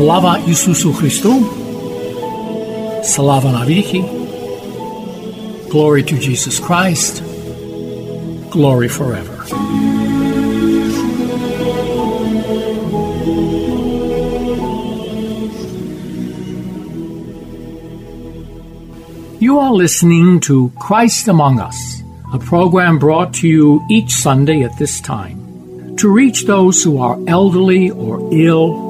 Slava Isusu Christu. Slava Naviki. Glory to Jesus Christ. Glory forever. You are listening to Christ Among Us, a program brought to you each Sunday at this time to reach those who are elderly or ill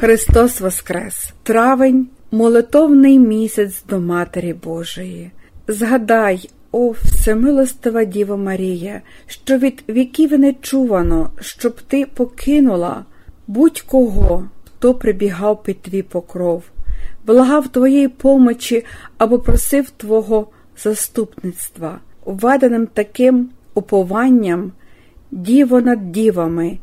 Христос Воскрес! Травень молитовний місяць до Матері Божої. Згадай, о всемилостива Діва Марія, що від віків не чувано, щоб ти покинула будь-кого, хто прибігав під твій покров благав Твоєї помочі або просив Твого заступництва, введеним таким упованням, діво над дівами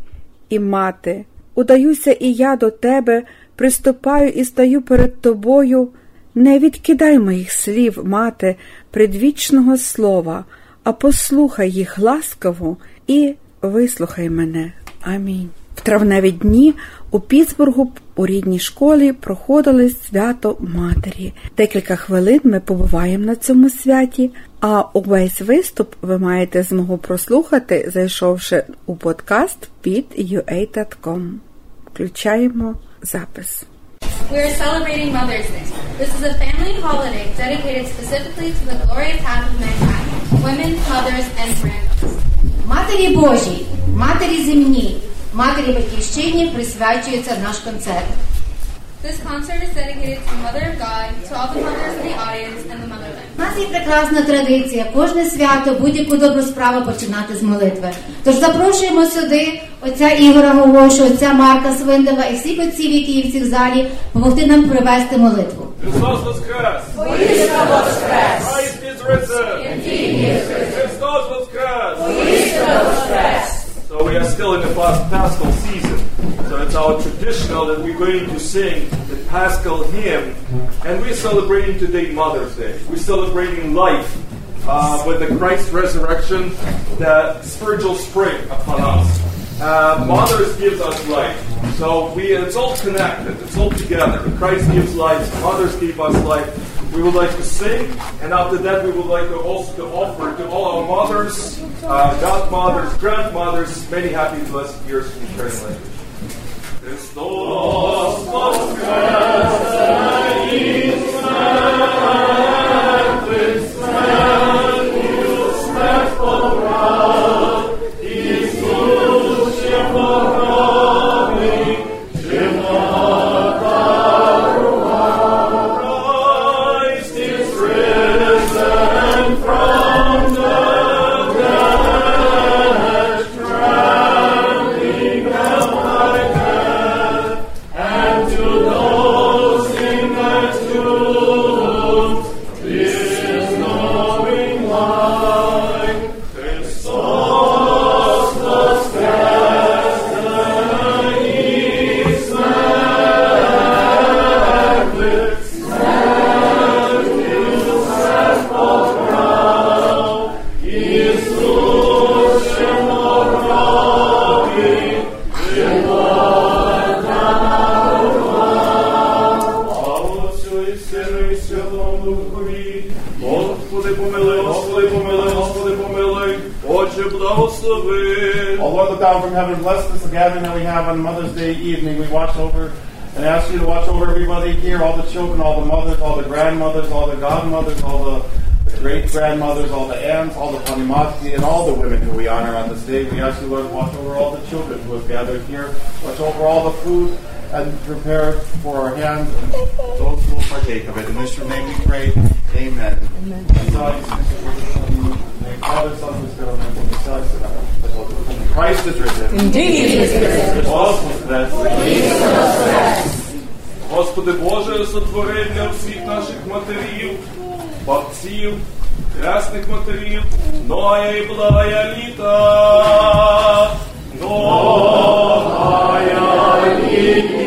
і мати, удаюся і я до Тебе, приступаю і стаю перед Тобою. Не відкидай моїх слів, мати, предвічного слова, а послухай їх ласкаво і вислухай мене. Амінь. Травневі дні у Пітсбургу у рідній школі проходили свято Матері. Декілька хвилин ми побуваємо на цьому святі, а увесь виступ ви маєте змогу прослухати, зайшовши у подкаст під ua.com. Включаємо запис. We are celebrating Mother's Day. This is a family holiday dedicated specifically to the glorious half of mankind, women, mothers, and grandmothers. Матері Божій, Матері земній, Матері Батьківщині присвячується наш концерт. This concert is dedicated to the Mother of God, to all the mothers in the audience, and the motherland. У нас є прекрасна традиція кожне свято, будь-яку добру справу починати з молитви. Тож запрошуємо сюди отця Ігора Говошу, отця Марка Свиндова і всіх отців, які є в цій залі, допомогти нам провести молитву. Христос Воскрес! Воістина Воскрес! Christ is risen! Indeed he is risen! So we are still in the Paschal season. So it's our traditional that we're going to sing the Paschal hymn, and we're celebrating today Mother's Day. We're celebrating life uh, with the Christ resurrection, the spiritual spring upon us. Uh, mothers gives us life. So we it's all connected, it's all together. Christ gives life, mothers give us life we would like to sing, and after that, we would like to also to offer to all our mothers, uh, godmothers, grandmothers, many happy, blessed years in Ukrainian language. Watch over and ask you to watch over everybody here, all the children, all the mothers, all the grandmothers, all the godmothers, all the great grandmothers, all the aunts, all the panimati, and all the women who we honor on this day. We ask you, Lord, to watch over all the children who have gathered here, watch over all the food and prepare for our hands and those who will partake of it. In this your name we pray. Amen. Amen. Father, Christ is risen. Indeed he is risen. Воскрес. Господи Боже, сотвори всіх наших матерів, бабців, хресних матерів, ноя і благая літа. Ноя літа.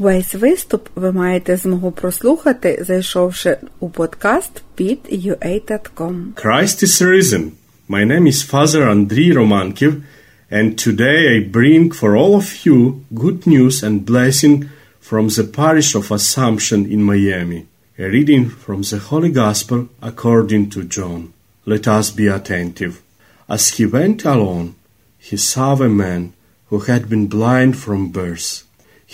Увесь виступ ви маєте змогу прослухати, зайшовши у подкаст під ua.com. Christ is risen. My name is Father Andriy Romankiv, and today I bring for all of you good news and blessing from the parish of Assumption in Miami. A reading from the Holy Gospel according to John. Let us be attentive. As he went along, he saw a man who had been blind from birth.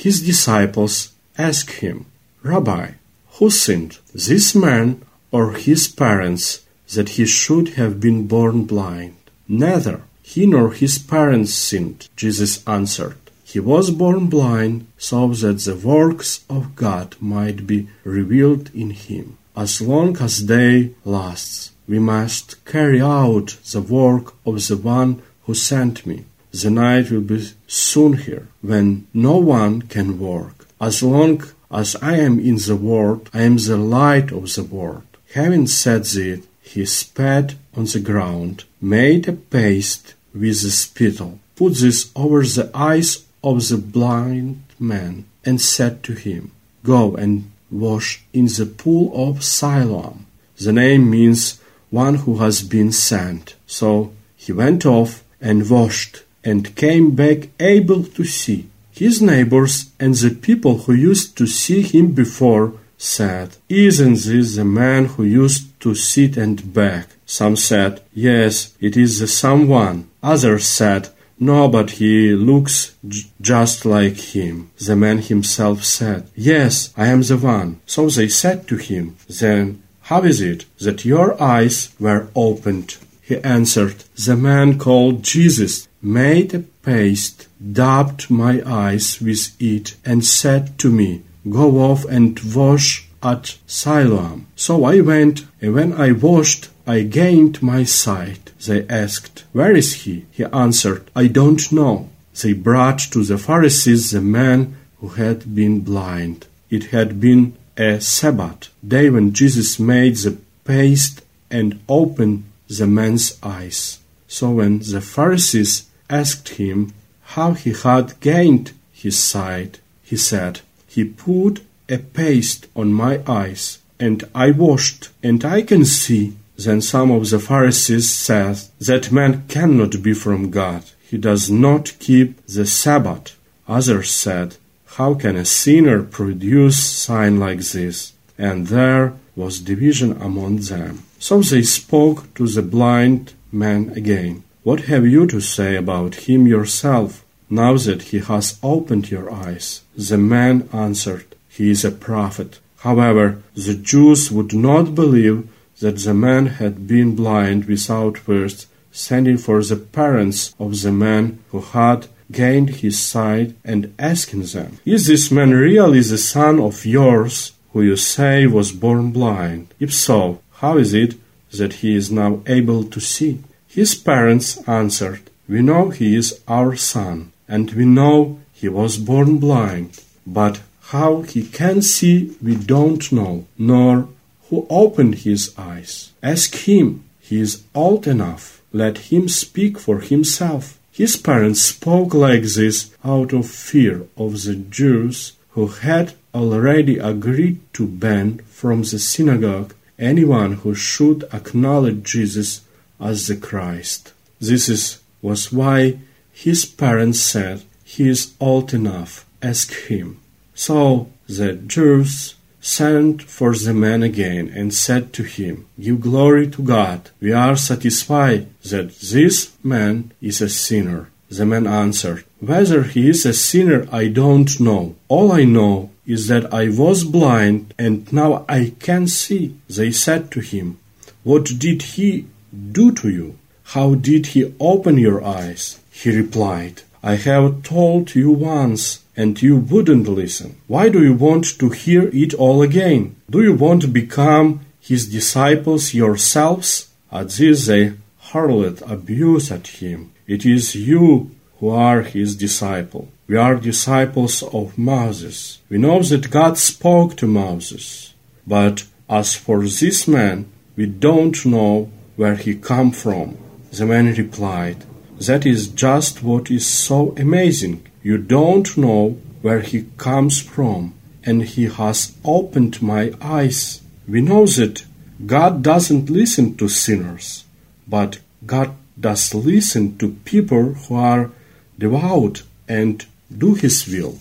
His disciples asked him, Rabbi, who sinned, this man or his parents, that he should have been born blind? Neither he nor his parents sinned, Jesus answered. He was born blind so that the works of God might be revealed in him. As long as day lasts, we must carry out the work of the one who sent me. The night will be soon here, when no one can work. As long as I am in the world, I am the light of the world. Having said this, he spat on the ground, made a paste with the spittle, put this over the eyes of the blind man, and said to him, Go and wash in the pool of Siloam. The name means one who has been sent. So he went off and washed and came back able to see. His neighbors and the people who used to see him before said, Isn't this the man who used to sit and beg? Some said, Yes, it is the someone. Others said, No, but he looks j- just like him. The man himself said, Yes, I am the one. So they said to him, Then how is it that your eyes were opened? He answered, The man called Jesus made a paste, dabbed my eyes with it, and said to me, Go off and wash at Siloam. So I went, and when I washed, I gained my sight. They asked, Where is he? He answered, I don't know. They brought to the Pharisees the man who had been blind. It had been a Sabbath day when Jesus made the paste and opened the man's eyes. So when the Pharisees asked him how he had gained his sight, he said, He put a paste on my eyes, and I washed, and I can see. Then some of the Pharisees said, That man cannot be from God. He does not keep the Sabbath. Others said, How can a sinner produce sign like this? And there was division among them. So they spoke to the blind man again. What have you to say about him yourself, now that he has opened your eyes? The man answered, He is a prophet. However, the Jews would not believe that the man had been blind without first sending for the parents of the man who had gained his sight and asking them, Is this man really the son of yours who you say was born blind? If so, how is it that he is now able to see? His parents answered, We know he is our son, and we know he was born blind. But how he can see we don't know, nor who opened his eyes. Ask him, he is old enough. Let him speak for himself. His parents spoke like this out of fear of the Jews who had already agreed to ban from the synagogue anyone who should acknowledge Jesus as the Christ. This is, was why his parents said, He is old enough, ask him. So the Jews sent for the man again and said to him, Give glory to God. We are satisfied that this man is a sinner. The man answered, Whether he is a sinner, I don't know. All I know is that I was blind and now I can see. They said to him, What did he do to you? How did he open your eyes? He replied, I have told you once and you wouldn't listen. Why do you want to hear it all again? Do you want to become his disciples yourselves? At this they hurled abuse at him. It is you who are his disciple. We are disciples of Moses. We know that God spoke to Moses. But as for this man, we don't know where he come from. The man replied, That is just what is so amazing. You don't know where he comes from, and he has opened my eyes. We know that God doesn't listen to sinners, but God does listen to people who are devout and do his will.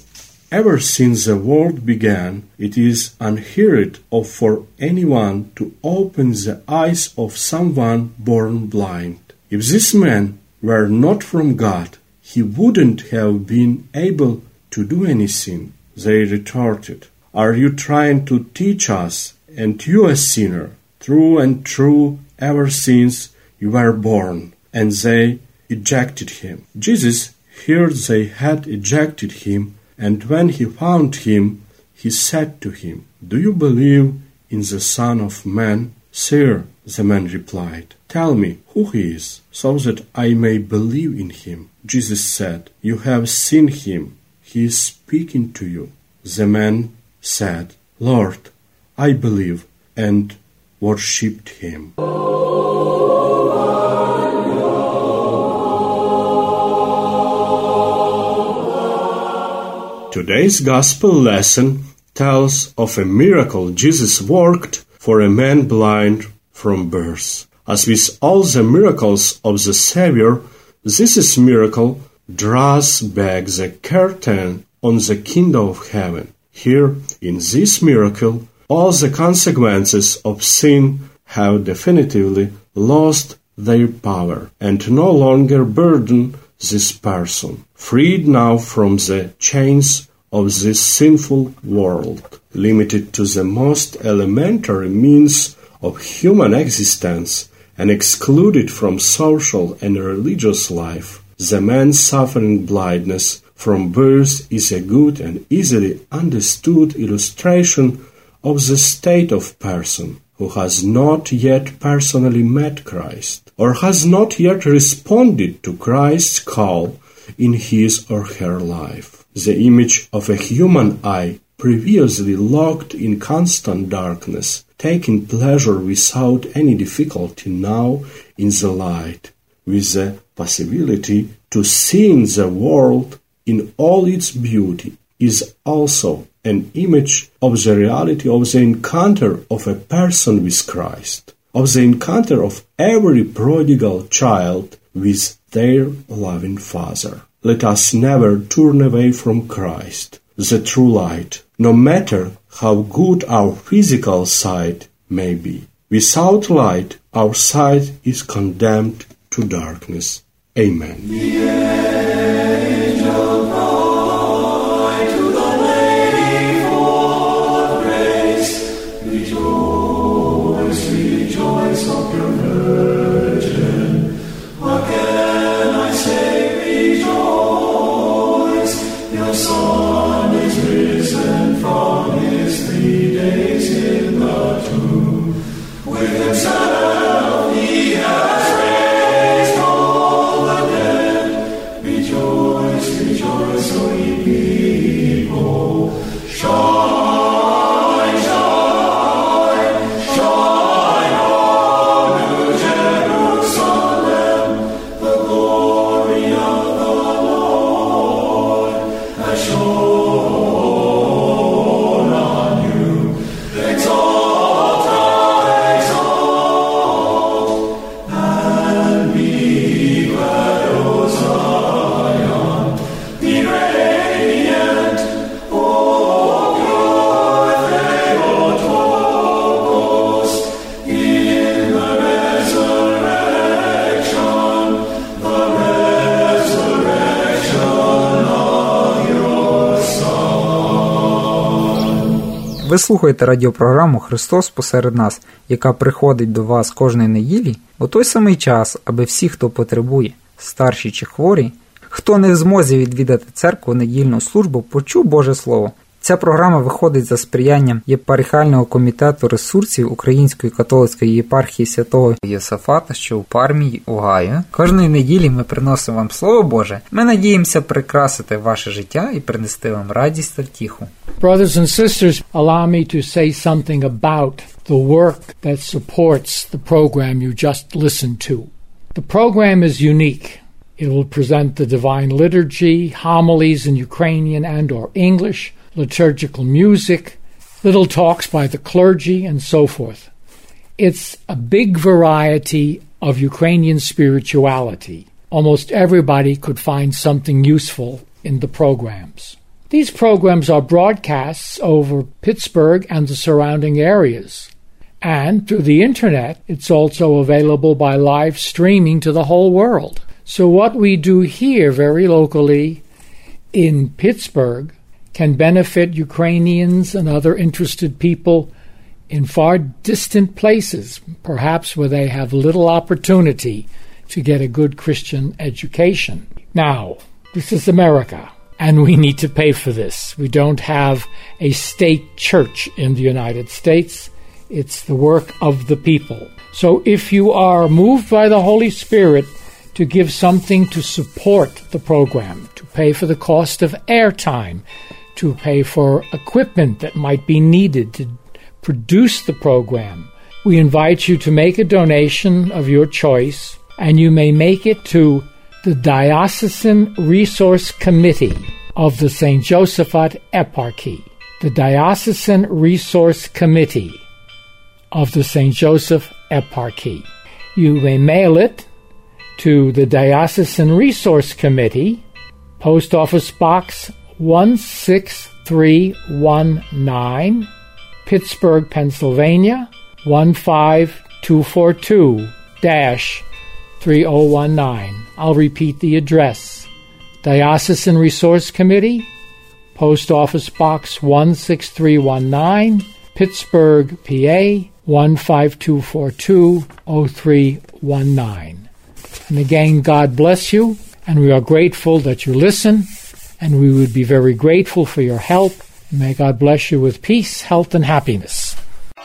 Ever since the world began, it is unheard of for anyone to open the eyes of someone born blind. If this man were not from God, he wouldn't have been able to do anything. They retorted, Are you trying to teach us, and you a sinner, true and true ever since you were born? And they ejected him. Jesus heard they had ejected him, and when he found him, he said to him, Do you believe in the Son of Man? Sir, the man replied, Tell me who he is, so that I may believe in him. Jesus said, You have seen him. He is speaking to you. The man said, Lord, I believe, and worshipped him. Today's Gospel lesson tells of a miracle Jesus worked for a man blind from birth. As with all the miracles of the Savior, this miracle draws back the curtain on the kingdom of heaven. Here, in this miracle, all the consequences of sin have definitively lost their power and no longer burden this person, freed now from the chains of this sinful world, limited to the most elementary means of human existence and excluded from social and religious life, the man suffering blindness from birth is a good and easily understood illustration of the state of person who has not yet personally met Christ, or has not yet responded to Christ's call in his or her life. The image of a human eye, previously locked in constant darkness, taking pleasure without any difficulty now in the light, with the possibility to see the world in all its beauty, is also an image of the reality of the encounter of a person with Christ, of the encounter of every prodigal child with their loving Father. Let us never turn away from Christ, the true light, no matter how good our physical sight may be. Without light, our sight is condemned to darkness. Amen. Ви слухаєте радіопрограму Христос посеред нас, яка приходить до вас кожної неділі у той самий час, аби всі, хто потребує, старші чи хворі, хто не в змозі відвідати церкву недільну службу, почув Боже Слово. Ця програма виходить за сприянням єпархіального комітету ресурсів Української католицької єпархії святого Єсафата, що у пармії Огайо. Кожної неділі ми приносимо вам Слово Боже. Ми надіємося прикрасити ваше життя і принести вам радість та втіху. Brothers and sisters, allow me to say something about the work that supports the program you just listened to. The program is unique. It will present the divine liturgy, homilies in Ukrainian and or English, liturgical music, little talks by the clergy and so forth. It's a big variety of Ukrainian spirituality. Almost everybody could find something useful in the programs. These programs are broadcasts over Pittsburgh and the surrounding areas. And through the internet, it's also available by live streaming to the whole world. So, what we do here very locally in Pittsburgh can benefit Ukrainians and other interested people in far distant places, perhaps where they have little opportunity to get a good Christian education. Now, this is America and we need to pay for this. We don't have a state church in the United States. It's the work of the people. So if you are moved by the Holy Spirit to give something to support the program, to pay for the cost of airtime, to pay for equipment that might be needed to produce the program, we invite you to make a donation of your choice, and you may make it to the Diocesan Resource Committee of the St. Josaphat Eparchy, the Diocesan Resource Committee of the St. Joseph Eparchy. You may mail it to the Diocesan Resource Committee, Post Office Box 16319, Pittsburgh, Pennsylvania 15242 3019. I'll repeat the address Diocesan Resource Committee, Post Office Box 16319, Pittsburgh, PA 15242 0319. And again, God bless you, and we are grateful that you listen, and we would be very grateful for your help. May God bless you with peace, health, and happiness.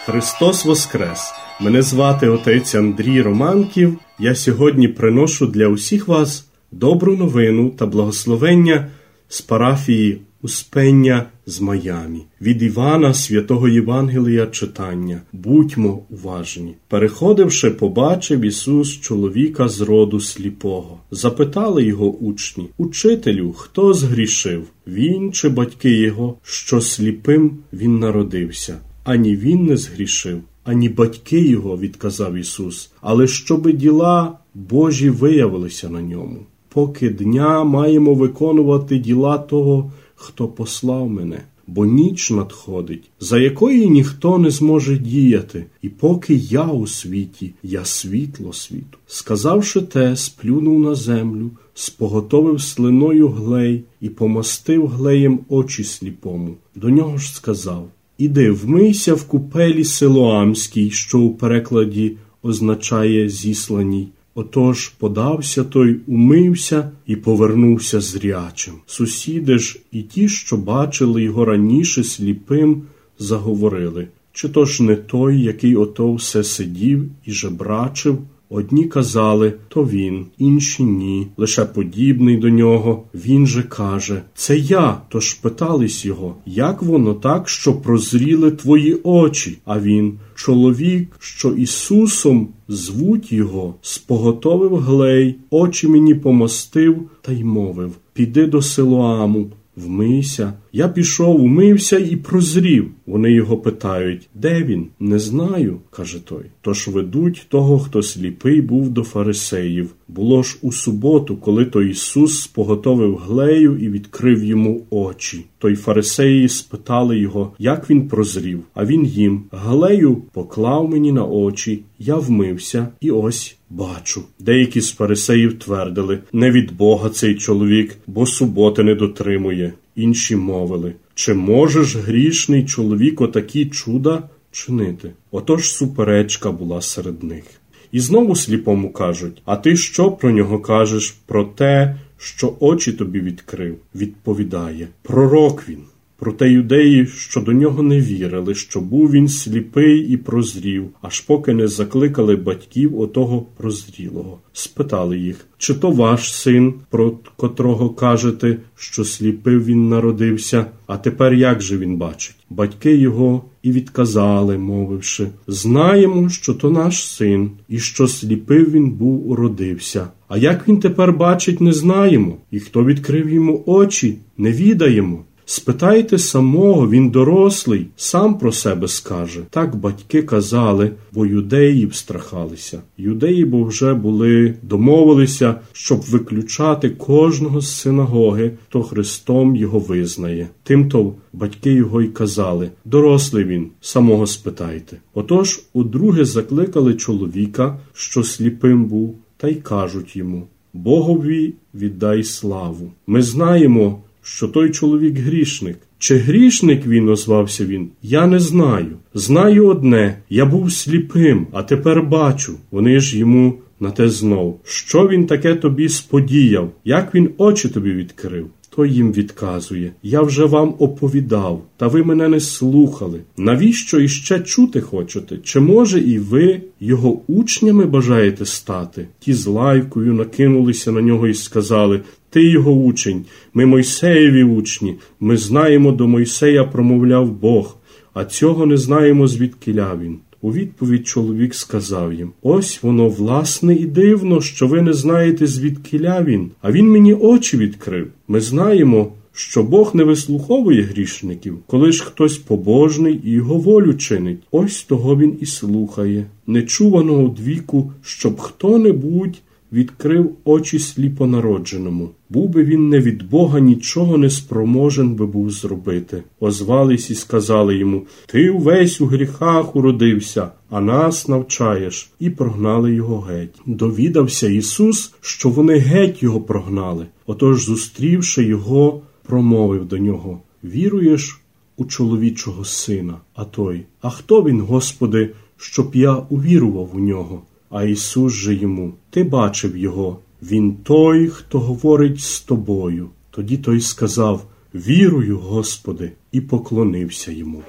Христос Воскрес! Мене звати отець Андрій Романків. Я сьогодні приношу для усіх вас добру новину та благословення з парафії Успення з Майамі. Від Івана святого Євангелія читання. Будьмо уважні. Переходивши, побачив Ісус чоловіка з роду сліпого. Запитали його учні: Учителю, хто згрішив? Він чи батьки його, що сліпим він народився? Ані він не згрішив, ані батьки його, відказав Ісус, але щоби діла Божі виявилися на ньому. Поки дня маємо виконувати діла того, хто послав мене, бо ніч надходить, за якої ніхто не зможе діяти, і поки я у світі, я світло світу. Сказавши те, сплюнув на землю, споготовив слиною глей і помастив глеєм очі сліпому. До нього ж сказав Іди, вмийся в купелі Силоамській, що у перекладі означає зісланій. Отож подався той, умився і повернувся зрячим. Сусіди ж і ті, що бачили його раніше сліпим, заговорили чи то ж не той, який ото все сидів і жебрачив? Одні казали то він, інші ні, лише подібний до нього. Він же каже Це я. Тож питались його, як воно так, що прозріли твої очі? А він чоловік, що Ісусом звуть його, споготовив глей, очі мені помостив та й мовив Піди до Силоаму. Вмийся. Я пішов, умився і прозрів. Вони його питають, де він? Не знаю, каже той. Тож ведуть того, хто сліпий був до фарисеїв. Було ж у суботу, коли то Ісус споготовив глею і відкрив йому очі. Той фарисеї спитали його, як він прозрів, а він їм глею поклав мені на очі, я вмився, і ось бачу. Деякі з фарисеїв твердили не від Бога цей чоловік, бо суботи не дотримує. Інші мовили чи можеш грішний чоловік отакі чуда чинити? Отож суперечка була серед них. І знову сліпому кажуть: А ти що про нього кажеш? Про те, що очі тобі відкрив? Відповідає: Пророк він. Проте юдеї, що до нього не вірили, що був він сліпий і прозрів, аж поки не закликали батьків отого прозрілого. Спитали їх, чи то ваш син, про котрого кажете, що сліпив він народився, а тепер як же він бачить? Батьки його і відказали, мовивши знаємо, що то наш син, і що сліпив він був уродився. А як він тепер бачить, не знаємо, і хто відкрив йому очі, не відаємо. Спитайте самого, він дорослий, сам про себе скаже. Так батьки казали, бо юдеї встрахалися. Юдеї, бо вже були, домовилися, щоб виключати кожного з синагоги, хто Христом його визнає. Тимто батьки його й казали дорослий він, самого спитайте. Отож, удруге закликали чоловіка, що сліпим був, та й кажуть йому Богові віддай славу. Ми знаємо що той чоловік грішник. Чи грішник він озвався він? Я не знаю. Знаю одне я був сліпим, а тепер бачу. Вони ж йому на те знов. Що він таке тобі сподіяв? Як він очі тобі відкрив? Той їм відказує Я вже вам оповідав, та ви мене не слухали. Навіщо іще чути хочете? Чи може і ви його учнями бажаєте стати? Ті з лайкою накинулися на нього і сказали Ти його учень, ми Мойсеєві учні, ми знаємо, до Мойсея промовляв Бог, а цього не знаємо, звідкиля він. У відповідь чоловік сказав їм Ось воно, власне, і дивно, що ви не знаєте, звідкиля він, а він мені очі відкрив. Ми знаємо, що Бог не вислуховує грішників, коли ж хтось побожний і його волю чинить. Ось того він і слухає. Нечуваного двіку, щоб хто небудь відкрив очі сліпонародженому. Був би він не від Бога нічого не спроможен би був зробити. Озвались і сказали йому Ти увесь у гріхах уродився, а нас навчаєш, і прогнали його геть. Довідався Ісус, що вони геть його прогнали. Отож, зустрівши його, промовив до нього Віруєш у чоловічого сина, а той, а хто він, Господи, щоб я увірував у нього? А Ісус же йому Ти бачив його, Він той, хто говорить з тобою. Тоді той сказав Вірую, Господи, і поклонився йому.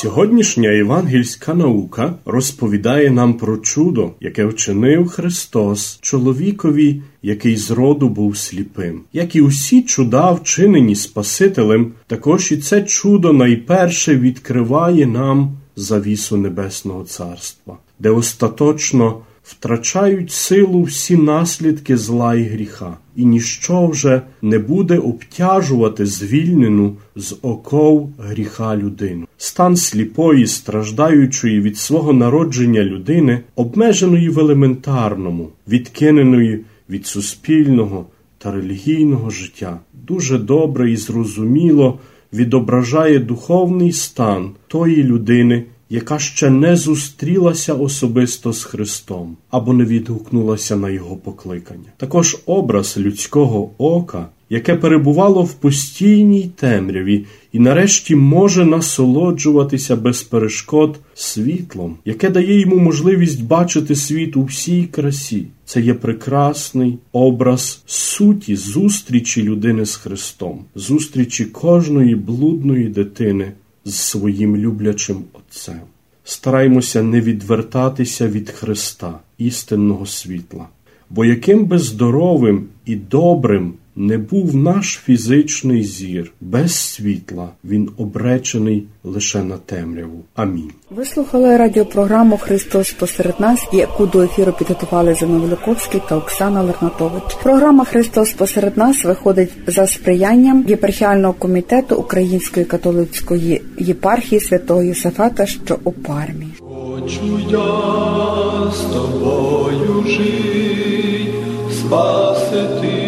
Сьогоднішня євангельська наука розповідає нам про чудо, яке вчинив Христос чоловікові, який з роду був сліпим. Як і усі чуда, вчинені Спасителем, також і це чудо найперше відкриває нам завісу Небесного Царства, де остаточно втрачають силу всі наслідки зла і гріха, і ніщо вже не буде обтяжувати звільнену з оков гріха людину. Стан сліпої, страждаючої від свого народження людини, обмеженої в елементарному, відкиненої від суспільного та релігійного життя, дуже добре і зрозуміло відображає духовний стан тої людини яка ще не зустрілася особисто з Христом або не відгукнулася на Його покликання. Також образ людського ока, яке перебувало в постійній темряві і нарешті може насолоджуватися без перешкод світлом, яке дає йому можливість бачити світ у всій красі. Це є прекрасний образ суті зустрічі людини з Христом, зустрічі кожної блудної дитини з своїм люблячим Отцем. Стараймося не відвертатися від Христа, істинного світла, бо яким би здоровим і добрим не був наш фізичний зір без світла, він обречений лише на темряву. Амінь. Ви слухали радіопрограму Христос посеред нас, яку до ефіру підготували Зино Великовський та Оксана Лернатович. Програма Христос посеред нас виходить за сприянням єпархіального комітету Української католицької єпархії святого Єсафата, що у Пармі. Хочу я з тобою жить, спаси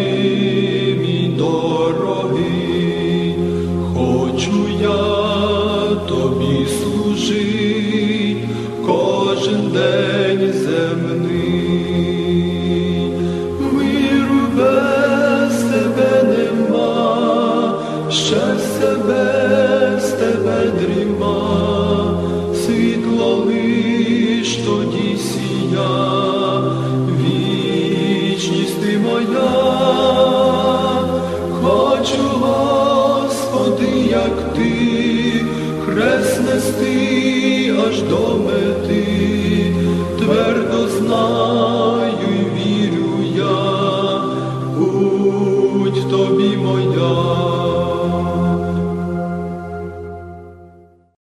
Lord.